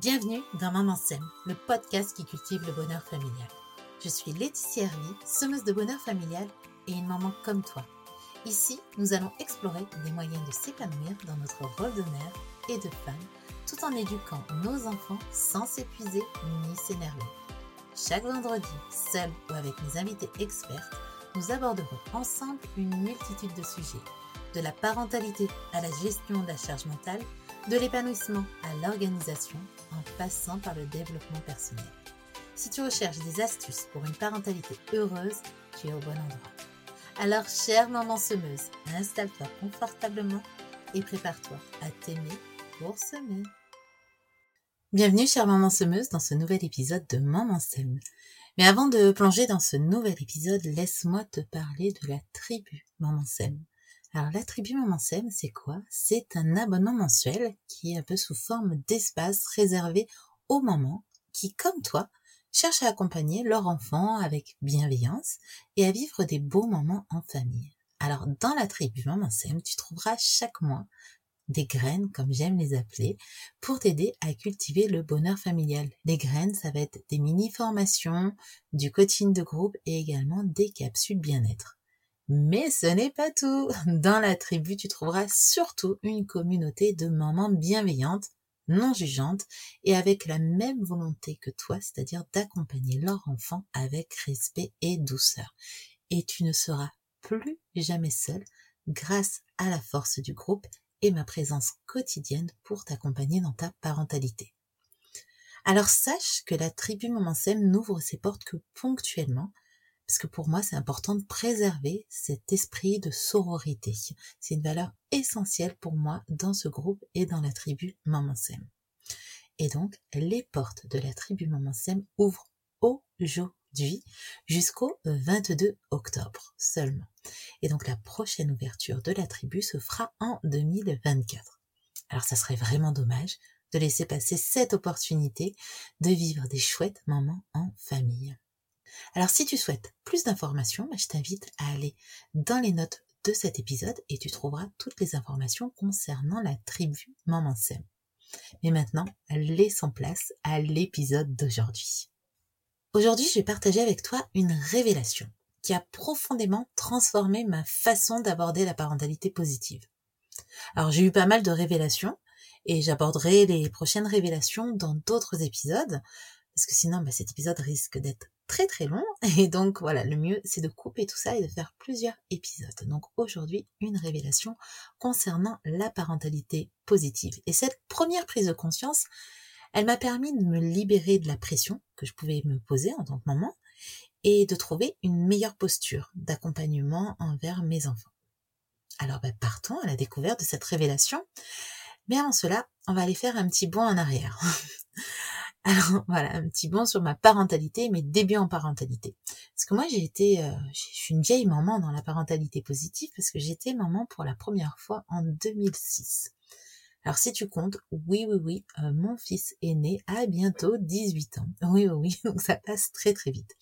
Bienvenue dans Maman Sème, le podcast qui cultive le bonheur familial. Je suis Laetitia Hervy, semeuse de bonheur familial et une maman comme toi. Ici, nous allons explorer des moyens de s'épanouir dans notre rôle de mère et de femme, tout en éduquant nos enfants sans s'épuiser ni s'énerver. Chaque vendredi, seul ou avec mes invités expertes, nous aborderons ensemble une multitude de sujets, de la parentalité à la gestion de la charge mentale, de l'épanouissement à l'organisation, en passant par le développement personnel. Si tu recherches des astuces pour une parentalité heureuse, tu es au bon endroit. Alors, chère maman semeuse, installe-toi confortablement et prépare-toi à t'aimer pour semer. Bienvenue, chère maman semeuse, dans ce nouvel épisode de Maman Sème. Mais avant de plonger dans ce nouvel épisode, laisse-moi te parler de la tribu Maman Sème. Alors la tribu Maman Sème, c'est quoi? C'est un abonnement mensuel qui est un peu sous forme d'espace réservé aux mamans qui, comme toi, cherchent à accompagner leur enfant avec bienveillance et à vivre des beaux moments en famille. Alors dans la tribu Maman Sème, tu trouveras chaque mois des graines, comme j'aime les appeler, pour t'aider à cultiver le bonheur familial. Les graines, ça va être des mini-formations, du coaching de groupe et également des capsules bien-être. Mais ce n'est pas tout. Dans la tribu, tu trouveras surtout une communauté de mamans bienveillantes, non jugeantes et avec la même volonté que toi, c'est-à-dire d'accompagner leur enfant avec respect et douceur. Et tu ne seras plus jamais seul grâce à la force du groupe et ma présence quotidienne pour t'accompagner dans ta parentalité. Alors sache que la tribu Maman n'ouvre ses portes que ponctuellement, parce que pour moi c'est important de préserver cet esprit de sororité. C'est une valeur essentielle pour moi dans ce groupe et dans la tribu Maman Et donc les portes de la tribu Maman ouvrent aujourd'hui jusqu'au 22 octobre seulement. Et donc la prochaine ouverture de la tribu se fera en 2024. Alors ça serait vraiment dommage de laisser passer cette opportunité de vivre des chouettes moments en famille. Alors si tu souhaites plus d'informations, bah, je t'invite à aller dans les notes de cet épisode et tu trouveras toutes les informations concernant la tribu Maman Sem. Mais maintenant, laissons place à l'épisode d'aujourd'hui. Aujourd'hui, je vais partager avec toi une révélation qui a profondément transformé ma façon d'aborder la parentalité positive. Alors j'ai eu pas mal de révélations et j'aborderai les prochaines révélations dans d'autres épisodes parce que sinon bah, cet épisode risque d'être très très long et donc voilà le mieux c'est de couper tout ça et de faire plusieurs épisodes. Donc aujourd'hui une révélation concernant la parentalité positive et cette première prise de conscience elle m'a permis de me libérer de la pression que je pouvais me poser en tant que maman et de trouver une meilleure posture d'accompagnement envers mes enfants. Alors ben, partons à la découverte de cette révélation. Mais avant cela, on va aller faire un petit bond en arrière. Alors voilà, un petit bond sur ma parentalité, mes débuts en parentalité. Parce que moi j'ai été, euh, je suis une vieille maman dans la parentalité positive parce que j'étais maman pour la première fois en 2006. Alors si tu comptes, oui, oui, oui, euh, mon fils est né à bientôt 18 ans. Oui, oui, oui, donc ça passe très très vite.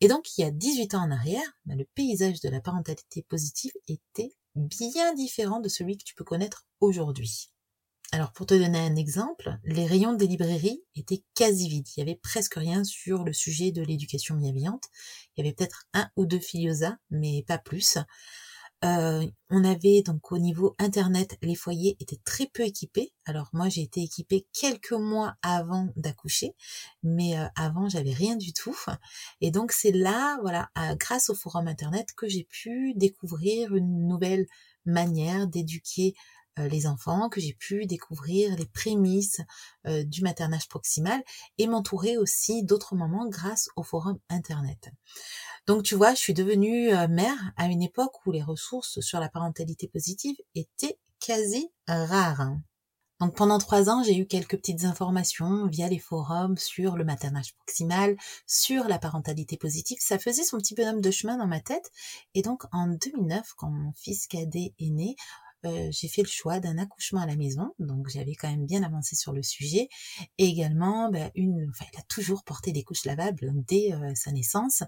Et donc il y a 18 ans en arrière, bah, le paysage de la parentalité positive était bien différent de celui que tu peux connaître aujourd'hui. Alors pour te donner un exemple, les rayons des librairies étaient quasi vides. Il y avait presque rien sur le sujet de l'éducation bienveillante. Il y avait peut-être un ou deux filiosa, mais pas plus. Euh, on avait donc au niveau internet, les foyers étaient très peu équipés. Alors moi j'ai été équipée quelques mois avant d'accoucher, mais euh, avant j'avais rien du tout. Et donc c'est là, voilà, grâce au forum internet que j'ai pu découvrir une nouvelle manière d'éduquer les enfants, que j'ai pu découvrir les prémices du maternage proximal et m'entourer aussi d'autres moments grâce au forum internet. Donc tu vois, je suis devenue euh, mère à une époque où les ressources sur la parentalité positive étaient quasi rares. Hein. Donc pendant trois ans, j'ai eu quelques petites informations via les forums sur le maternage proximal, sur la parentalité positive. Ça faisait son petit bonhomme de chemin dans ma tête. Et donc en 2009, quand mon fils cadet est né, euh, j'ai fait le choix d'un accouchement à la maison, donc j'avais quand même bien avancé sur le sujet. Et également, bah, une, enfin, il a toujours porté des couches lavables dès euh, sa naissance,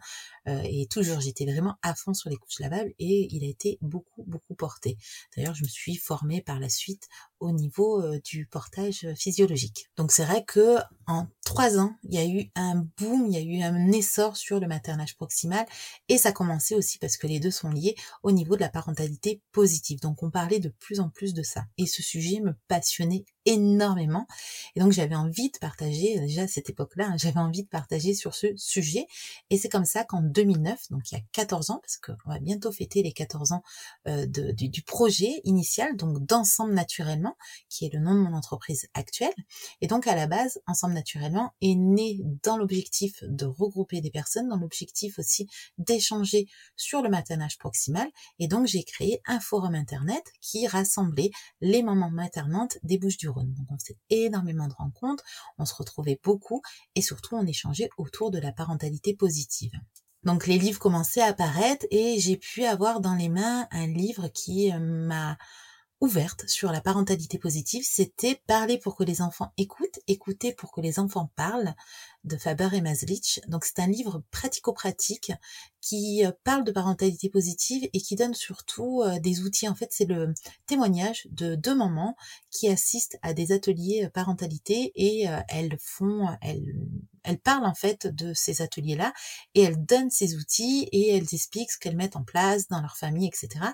euh, et toujours j'étais vraiment à fond sur les couches lavables, et il a été beaucoup beaucoup porté. D'ailleurs, je me suis formée par la suite au niveau du portage physiologique. Donc c'est vrai que en trois ans, il y a eu un boom, il y a eu un essor sur le maternage proximal, et ça a commencé aussi parce que les deux sont liés au niveau de la parentalité positive. Donc on parlait de plus en plus de ça. Et ce sujet me passionnait énormément. Et donc j'avais envie de partager, déjà à cette époque-là, hein, j'avais envie de partager sur ce sujet. Et c'est comme ça qu'en 2009, donc il y a 14 ans, parce qu'on va bientôt fêter les 14 ans euh, du, projet initial, donc d'Ensemble Naturellement, qui est le nom de mon entreprise actuelle. Et donc à la base, Ensemble Naturellement est né dans l'objectif de regrouper des personnes, dans l'objectif aussi d'échanger sur le maternage proximal. Et donc j'ai créé un forum internet qui rassemblait les mamans maternantes des Bouches du donc on faisait énormément de rencontres, on se retrouvait beaucoup et surtout on échangeait autour de la parentalité positive. Donc les livres commençaient à apparaître et j'ai pu avoir dans les mains un livre qui euh, m'a ouverte sur la parentalité positive, c'était Parler pour que les enfants écoutent, écouter pour que les enfants parlent de Faber et Maslich. Donc c'est un livre pratico-pratique qui euh, parle de parentalité positive et qui donne surtout euh, des outils. En fait, c'est le témoignage de deux mamans qui assistent à des ateliers euh, parentalité et elles font, elles, elles parlent en fait de ces ateliers-là et elles donnent ces outils et elles expliquent ce qu'elles mettent en place dans leur famille, etc.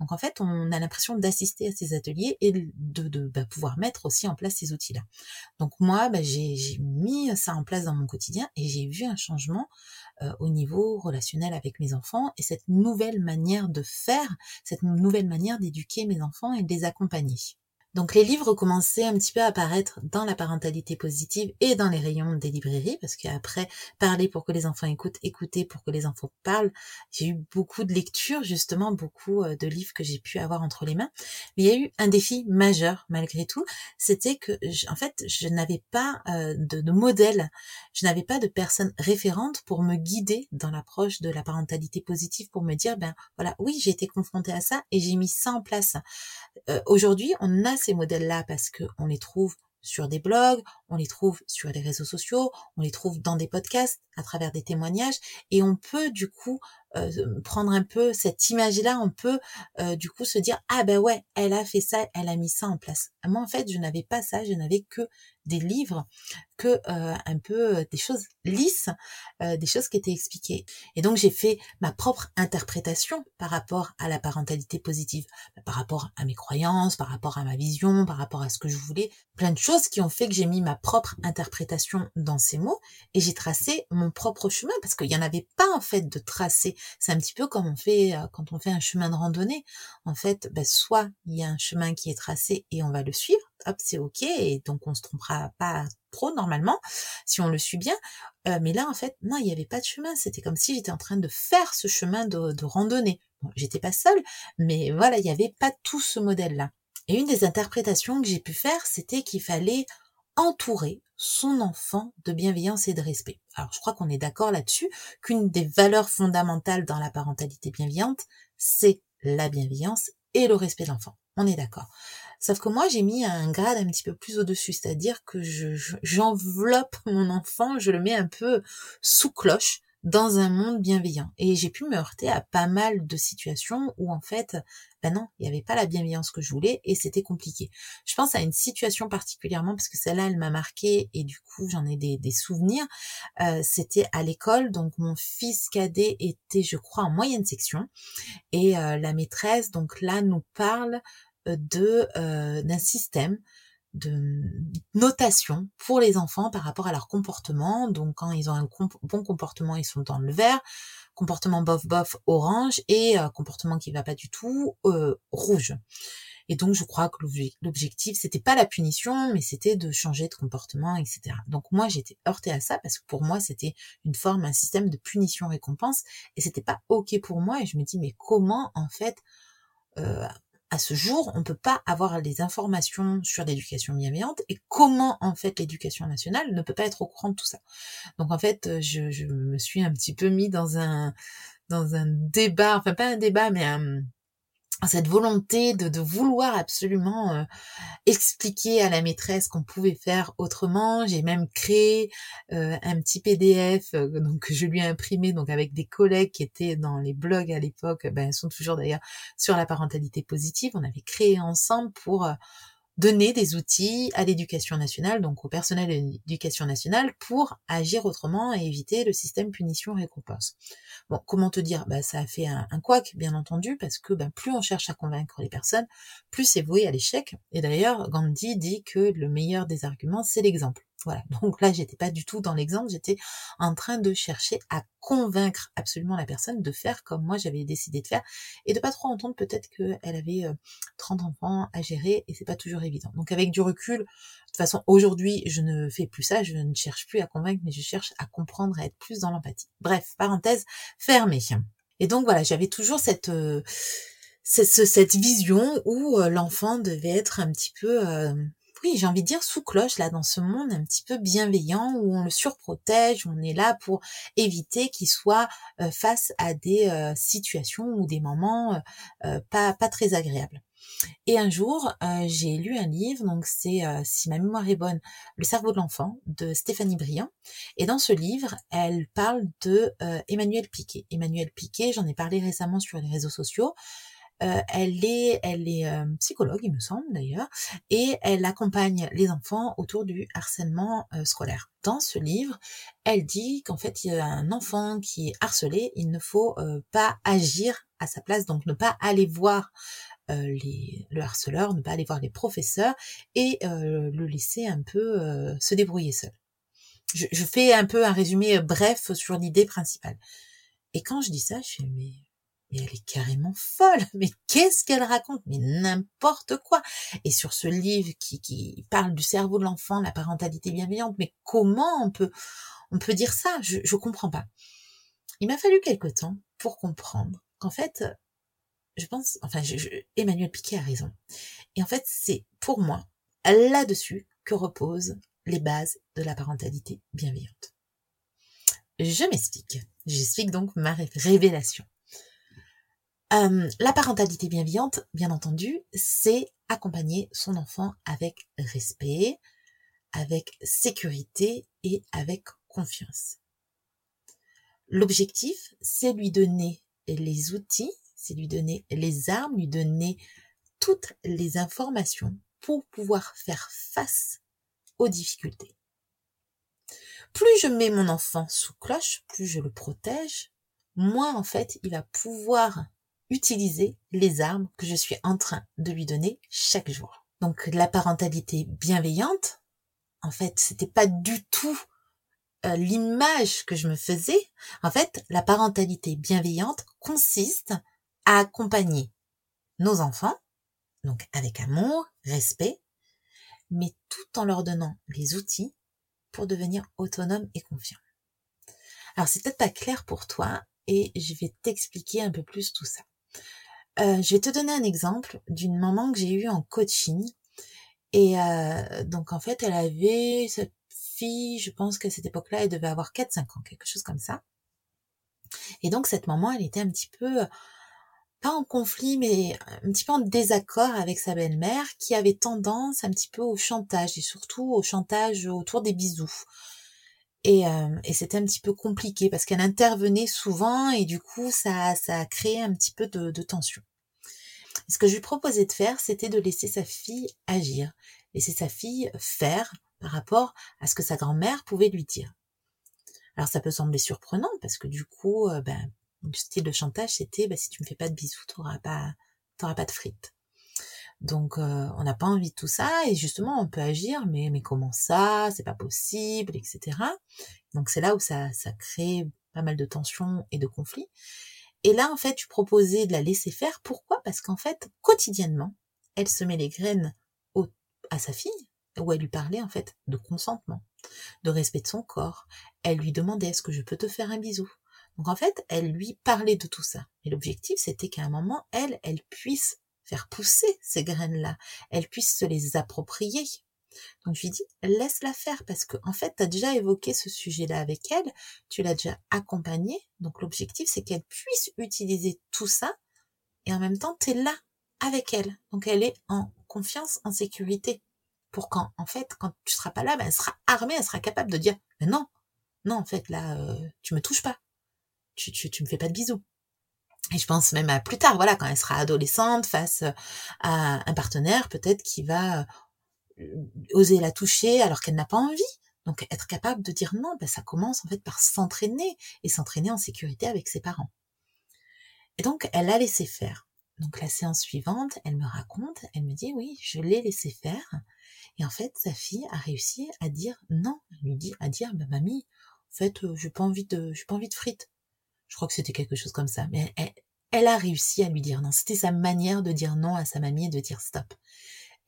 Donc en fait, on a l'impression d'assister à ces ateliers et de, de bah, pouvoir mettre aussi en place ces outils-là. Donc moi, bah, j'ai mis ça en place dans mon quotidien et j'ai vu un changement euh, au niveau relationnel avec mes enfants et cette nouvelle manière de faire, cette nouvelle manière d'éduquer mes enfants et de les accompagner. Donc les livres commençaient un petit peu à apparaître dans la parentalité positive et dans les rayons des librairies, parce qu'après parler pour que les enfants écoutent, écouter pour que les enfants parlent, j'ai eu beaucoup de lectures, justement beaucoup euh, de livres que j'ai pu avoir entre les mains. Mais il y a eu un défi majeur malgré tout, c'était que en fait je n'avais pas euh, de, de modèle, je n'avais pas de personne référente pour me guider dans l'approche de la parentalité positive, pour me dire ben voilà oui j'ai été confrontée à ça et j'ai mis ça en place. Euh, aujourd'hui on a ces modèles-là parce qu'on les trouve sur des blogs, on les trouve sur les réseaux sociaux, on les trouve dans des podcasts, à travers des témoignages, et on peut du coup prendre un peu cette image-là, on peut euh, du coup se dire ah ben ouais, elle a fait ça, elle a mis ça en place. Moi en fait, je n'avais pas ça, je n'avais que des livres, que euh, un peu des choses lisses, des choses qui étaient expliquées. Et donc j'ai fait ma propre interprétation par rapport à la parentalité positive, par rapport à mes croyances, par rapport à ma vision, par rapport à ce que je voulais, plein de choses qui ont fait que j'ai mis ma propre interprétation dans ces mots et j'ai tracé mon propre chemin parce qu'il n'y en avait pas en fait de tracé. C'est un petit peu comme on fait euh, quand on fait un chemin de randonnée. En fait, ben, soit il y a un chemin qui est tracé et on va le suivre, hop, c'est ok, et donc on se trompera pas trop normalement si on le suit bien. Euh, mais là, en fait, non, il n'y avait pas de chemin. C'était comme si j'étais en train de faire ce chemin de, de randonnée. Bon, j'étais pas seule, mais voilà, il n'y avait pas tout ce modèle-là. Et une des interprétations que j'ai pu faire, c'était qu'il fallait entourer son enfant de bienveillance et de respect. Alors je crois qu'on est d'accord là-dessus qu'une des valeurs fondamentales dans la parentalité bienveillante, c'est la bienveillance et le respect de l'enfant. On est d'accord. Sauf que moi, j'ai mis un grade un petit peu plus au-dessus, c'est-à-dire que j'enveloppe mon enfant, je le mets un peu sous cloche dans un monde bienveillant. Et j'ai pu me heurter à pas mal de situations où en fait, ben non, il n'y avait pas la bienveillance que je voulais et c'était compliqué. Je pense à une situation particulièrement parce que celle-là, elle m'a marqué et du coup, j'en ai des, souvenirs. Euh, c'était à l'école, donc mon fils cadet était, je crois, en moyenne section et euh, la maîtresse, donc là, nous parle euh, de d'un système de notation pour les enfants par rapport à leur comportement. Donc quand ils ont un bon comportement, ils sont dans le vert, comportement bof bof orange et euh, comportement qui va pas du tout euh, rouge. Et donc je crois que l'objectif c'était pas la punition, mais c'était de changer de comportement, etc. Donc moi j'étais heurtée à ça parce que pour moi c'était une forme, un système de punition récompense et c'était pas ok pour moi. Et je me dis mais comment en fait euh, à ce jour, on ne peut pas avoir les informations sur l'éducation bienveillante et comment en fait l'éducation nationale ne peut pas être au courant de tout ça. Donc en fait, je, je me suis un petit peu mis dans un dans un débat, enfin pas un débat, mais un, cette volonté de, vouloir absolument euh, expliquer à la maîtresse qu'on pouvait faire autrement. J'ai même créé euh, un petit PDF euh, que je lui ai imprimé donc avec des collègues qui étaient dans les blogs à l'époque. Ben, elles sont toujours d'ailleurs sur la parentalité positive. On avait créé ensemble pour donner des outils à l'éducation nationale, donc au personnel de l'éducation nationale, pour agir autrement et éviter le système punition-récompense. Bon, comment te dire? Bah, Ça a fait un, un couac, bien entendu, parce que bah, plus on cherche à convaincre les personnes, plus c'est voué à l'échec. Et d'ailleurs, Gandhi dit que le meilleur des arguments, c'est l'exemple. Voilà. Donc là, j'étais pas du tout dans l'exemple, j'étais en train de chercher à convaincre absolument la personne de faire comme moi j'avais décidé de faire et de pas trop entendre peut-être qu'elle avait 30 euh, enfants à gérer et c'est pas toujours évident. Donc avec du recul, de toute façon, aujourd'hui, je ne fais plus ça, je ne cherche plus à convaincre, mais je cherche à comprendre, à être plus dans l'empathie. Bref, parenthèse fermée. Et donc voilà, j'avais toujours cette euh, cette, vision où euh, l'enfant devait être un petit peu oui, j'ai envie de dire sous cloche là dans ce monde un petit peu bienveillant où on le surprotège, on est là pour éviter qu'il soit euh, face à des euh, situations ou des moments euh, pas pas très agréables. Et un jour, j'ai lu un livre, donc c'est, si ma mémoire est bonne, Le cerveau de l'enfant de Stéphanie Briand. Et dans ce livre, elle parle de Emmanuel Piquet. Emmanuel Piquet, j'en ai parlé récemment sur les réseaux sociaux. Euh, elle est, elle est euh, psychologue, il me semble d'ailleurs, et elle accompagne les enfants autour du harcèlement euh, scolaire. Dans ce livre, elle dit qu'en fait, il y a un enfant qui est harcelé, il ne faut pas agir à sa place, donc ne pas aller voir les, le harceleur, ne pas aller voir les professeurs et le laisser un peu se débrouiller seul. Je, je, fais un peu un résumé bref sur l'idée principale. Et quand je dis ça, je fais mais mais elle est carrément folle. Mais qu'est-ce qu'elle raconte? Mais n'importe quoi. Et sur ce livre qui, qui parle du cerveau de l'enfant, la parentalité bienveillante, mais comment on peut, on peut dire ça? Je ne comprends pas. Il m'a fallu quelque temps pour comprendre qu'en fait, je pense, enfin, Emmanuel Piquet a raison. Et en fait, c'est pour moi là-dessus que reposent les bases de la parentalité bienveillante. Je m'explique. J'explique donc ma révélation. Euh, la parentalité bienveillante, bien entendu, c'est accompagner son enfant avec respect, avec sécurité et avec confiance. L'objectif, c'est lui donner les outils, c'est lui donner les armes, lui donner toutes les informations pour pouvoir faire face aux difficultés. Plus je mets mon enfant sous cloche, plus je le protège, moins en fait il va pouvoir utiliser les armes que je suis en train de lui donner chaque jour. Donc la parentalité bienveillante, en fait, c'était pas du tout euh, l'image que je me faisais. En fait, la parentalité bienveillante consiste à accompagner nos enfants, donc avec amour, respect, mais tout en leur donnant les outils pour devenir autonomes et confiants. Alors c'est peut-être pas clair pour toi et je vais t'expliquer un peu plus tout ça. Euh, je vais te donner un exemple d'une maman que j'ai eue en coaching. Et euh, donc en fait, elle avait cette fille, je pense qu'à cette époque-là, elle devait avoir 4-5 ans, quelque chose comme ça. Et donc cette maman, elle était un petit peu, pas en conflit, mais un petit peu en désaccord avec sa belle-mère, qui avait tendance un petit peu au chantage, et surtout au chantage autour des bisous. Et, euh, c'était un petit peu compliqué parce qu'elle intervenait souvent et du coup ça, ça a créé un petit peu de, de tension. ce que je lui proposais de faire, c'était de laisser sa fille agir, laisser sa fille faire par rapport à ce que sa grand-mère pouvait lui dire. Alors ça peut sembler surprenant parce que du coup, euh, ben, le style de chantage c'était ben, si tu me fais pas de bisous, t'auras pas, t'auras pas de frites. Donc euh, on n'a pas envie de tout ça et justement on peut agir mais mais comment ça? C'est pas possible etc. Donc c'est là où ça ça crée pas mal de tensions et de conflits. Et là en fait tu proposais de la laisser faire. Pourquoi? Parce qu'en fait quotidiennement elle se met les graines au, à sa fille où elle lui parlait en fait de consentement, de respect de son corps. Elle lui demandait est-ce que je peux te faire un bisou? Donc en fait, elle lui parlait de tout ça. Et l'objectif, c'était qu'à un moment, elle, elle puisse faire pousser ces graines-là, elles puissent se les approprier. Donc je lui dis, laisse-la faire parce que en fait, tu as déjà évoqué ce sujet-là avec elle, tu l'as déjà accompagnée. Donc l'objectif, c'est qu'elle puisse utiliser tout ça et en même temps, tu là avec elle. Donc elle est en confiance, en sécurité. Pour quand, en fait, quand tu seras pas là, ben, elle sera armée, elle sera capable de dire, mais non, non, en fait, là, euh, tu me touches pas. Tu, tu, tu me fais pas de bisous. Et je pense même à plus tard, voilà, quand elle sera adolescente face à un partenaire peut-être qui va euh, oser la toucher alors qu'elle n'a pas envie. Donc être capable de dire non, ben ça commence en fait par s'entraîner et s'entraîner en sécurité avec ses parents. Et donc elle a laissé faire. Donc la séance suivante, elle me raconte, elle me dit oui, je l'ai laissé faire. Et en fait, sa fille a réussi à dire non. Elle lui dit à dire, bah, mamie, en fait, euh, j'ai pas envie de, j'ai pas envie de frites. Je crois que c'était quelque chose comme ça. Mais elle a réussi à lui dire non. C'était sa manière de dire non à sa mamie et de dire stop.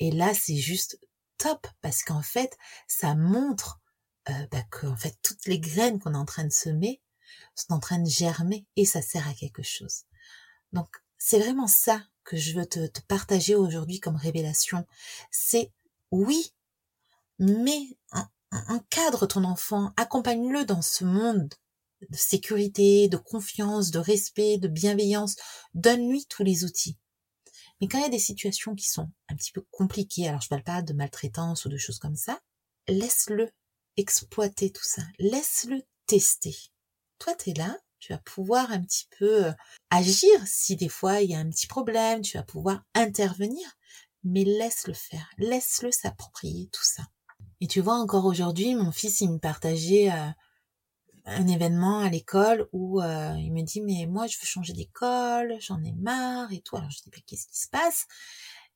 Et là, c'est juste top parce qu'en fait, ça montre euh, bah, que en fait toutes les graines qu'on est en train de semer sont en train de germer et ça sert à quelque chose. Donc c'est vraiment ça que je veux te, te partager aujourd'hui comme révélation. C'est oui, mais encadre ton enfant, accompagne-le dans ce monde de sécurité, de confiance, de respect, de bienveillance. Donne-lui tous les outils. Mais quand il y a des situations qui sont un petit peu compliquées, alors je parle pas de maltraitance ou de choses comme ça, laisse-le exploiter tout ça. Laisse-le tester. Toi, tu es là, tu vas pouvoir un petit peu euh, agir si des fois il y a un petit problème, tu vas pouvoir intervenir, mais laisse-le faire, laisse-le s'approprier tout ça. Et tu vois, encore aujourd'hui, mon fils, il me partageait euh, un événement à l'école où euh, il me dit, mais moi, je veux changer d'école, j'en ai marre et tout. Alors je dis, mais qu'est-ce qui se passe?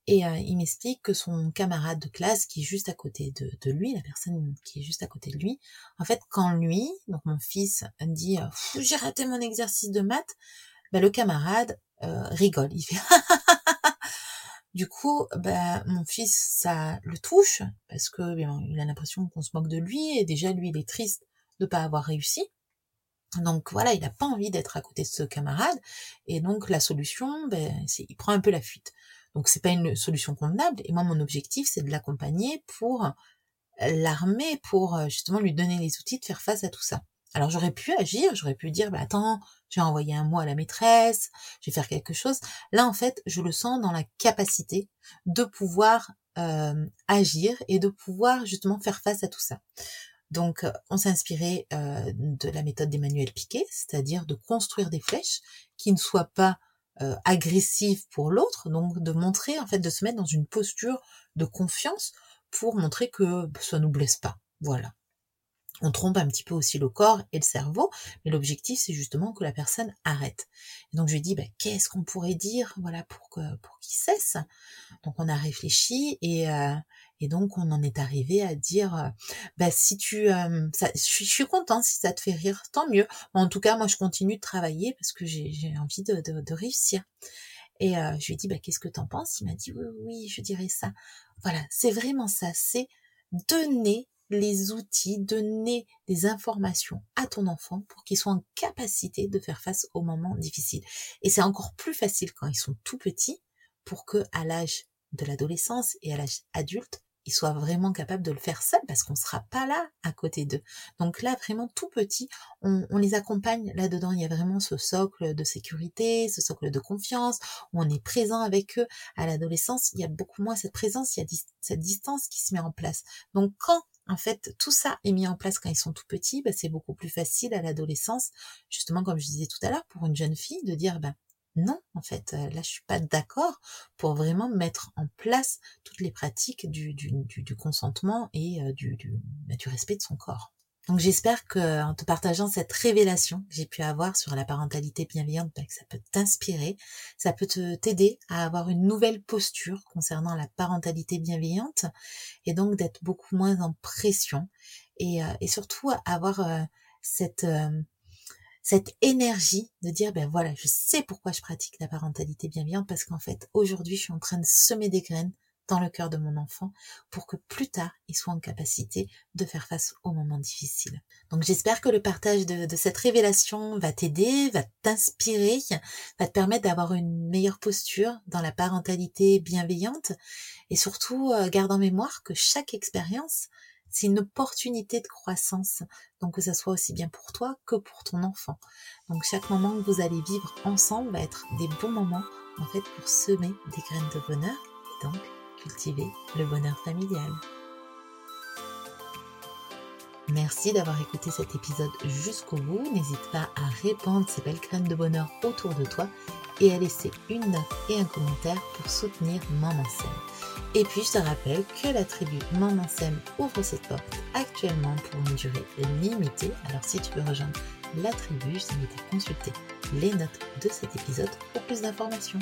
Et euh, il m'explique que son camarade de classe qui est juste à côté de, lui, la personne qui est juste à côté de lui, en fait, quand lui, donc mon fils, dit, j'ai raté mon exercice de maths, ben, le camarade rigole. Il fait Du coup, bah, mon fils, ça le touche parce que il a l'impression qu'on se moque de lui et déjà lui, il est triste de pas avoir réussi. Donc voilà, il n'a pas envie d'être à côté de ce camarade et donc la solution, ben, c'est il prend un peu la fuite. Donc c'est pas une solution convenable et moi mon objectif c'est de l'accompagner pour l'armer, pour euh, justement lui donner les outils de faire face à tout ça. Alors j'aurais pu agir, j'aurais pu dire, bah attends, j'ai envoyé un mot à la maîtresse, je vais faire quelque chose. Là, en fait, je le sens dans la capacité de pouvoir euh, agir et de pouvoir justement faire face à tout ça. Donc, on s'est inspiré euh, de la méthode d'Emmanuel Piquet, c'est-à-dire de construire des flèches qui ne soient pas euh, agressives pour l'autre, donc de montrer, en fait, de se mettre dans une posture de confiance pour montrer que ça nous blesse pas. Voilà on trompe un petit peu aussi le corps et le cerveau, mais l'objectif c'est justement que la personne arrête. Et donc je lui dis bah, qu'est-ce qu'on pourrait dire voilà pour que pour qu'il cesse? Donc on a réfléchi et euh, et donc on en est arrivé à dire euh, bah si tu euh, je, suis, je content si ça te fait rire tant mieux. En tout cas moi je continue de travailler parce que j'ai envie de, de, de, réussir. Et je lui ai dit bah qu'est-ce que t'en penses? Il m'a dit oui oui je dirais ça. Voilà c'est vraiment ça c'est donner les outils, donner des informations à ton enfant pour qu'il soit en capacité de faire face aux moments difficiles. Et c'est encore plus facile quand ils sont tout petits pour que à l'âge de l'adolescence et à l'âge adulte, ils soient vraiment capables de le faire seuls parce qu'on ne sera pas là à côté d'eux. Donc là, vraiment tout petit, on, on les accompagne là-dedans. Il y a vraiment ce socle de sécurité, ce socle de confiance, où on est présent avec eux. À l'adolescence, il y a beaucoup moins cette présence, il y a cette distance qui se met en place. Donc quand en fait, tout ça est mis en place quand ils sont tout petits, bah, c'est beaucoup plus facile à l'adolescence, justement comme je disais tout à l'heure, pour une jeune fille de dire, bah, non, en fait, là, je suis pas d'accord pour vraiment mettre en place toutes les pratiques du, consentement et du, bah, du respect de son corps. Donc j'espère que en te partageant cette révélation que j'ai pu avoir sur la parentalité bienveillante, bah, que ça peut t'inspirer, ça peut t'aider à avoir une nouvelle posture concernant la parentalité bienveillante et donc d'être beaucoup moins en pression et, surtout avoir cette cette énergie de dire ben voilà je sais pourquoi je pratique la parentalité bienveillante parce qu'en fait aujourd'hui je suis en train de semer des graines dans le cœur de mon enfant pour que plus tard il soit en capacité de faire face aux moments difficiles. Donc j'espère que le partage de, cette révélation va t'aider, va t'inspirer, va te permettre d'avoir une meilleure posture dans la parentalité bienveillante et surtout euh, garde en mémoire que chaque expérience c'est une opportunité de croissance, donc que ça soit aussi bien pour toi que pour ton enfant. Donc chaque moment que vous allez vivre ensemble va être des bons moments en fait pour semer des graines de bonheur et donc cultiver le bonheur familial. Merci d'avoir écouté cet épisode jusqu'au bout. N'hésite pas à répandre ces belles graines de bonheur autour de toi et à laisser une note et un commentaire pour soutenir Maman Sem. Et puis je te rappelle que la tribu Maman Sem ouvre ses portes actuellement pour une durée limitée. Alors si tu veux rejoindre la tribu, je t'invite à consulter les notes de cet épisode pour plus d'informations.